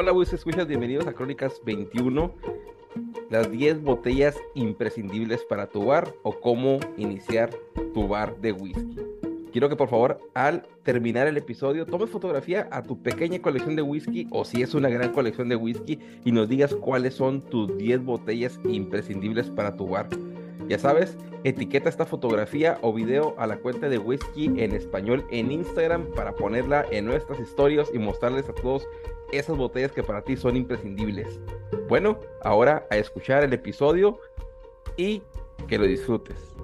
Hola, Whisky Escuchas, bienvenidos a Crónicas 21. Las 10 botellas imprescindibles para tu bar o cómo iniciar tu bar de whisky. Quiero que por favor al terminar el episodio tomes fotografía a tu pequeña colección de whisky o si es una gran colección de whisky y nos digas cuáles son tus 10 botellas imprescindibles para tu bar. Ya sabes, etiqueta esta fotografía o video a la cuenta de whisky en español en Instagram para ponerla en nuestras historias y mostrarles a todos esas botellas que para ti son imprescindibles. Bueno, ahora a escuchar el episodio y que lo disfrutes.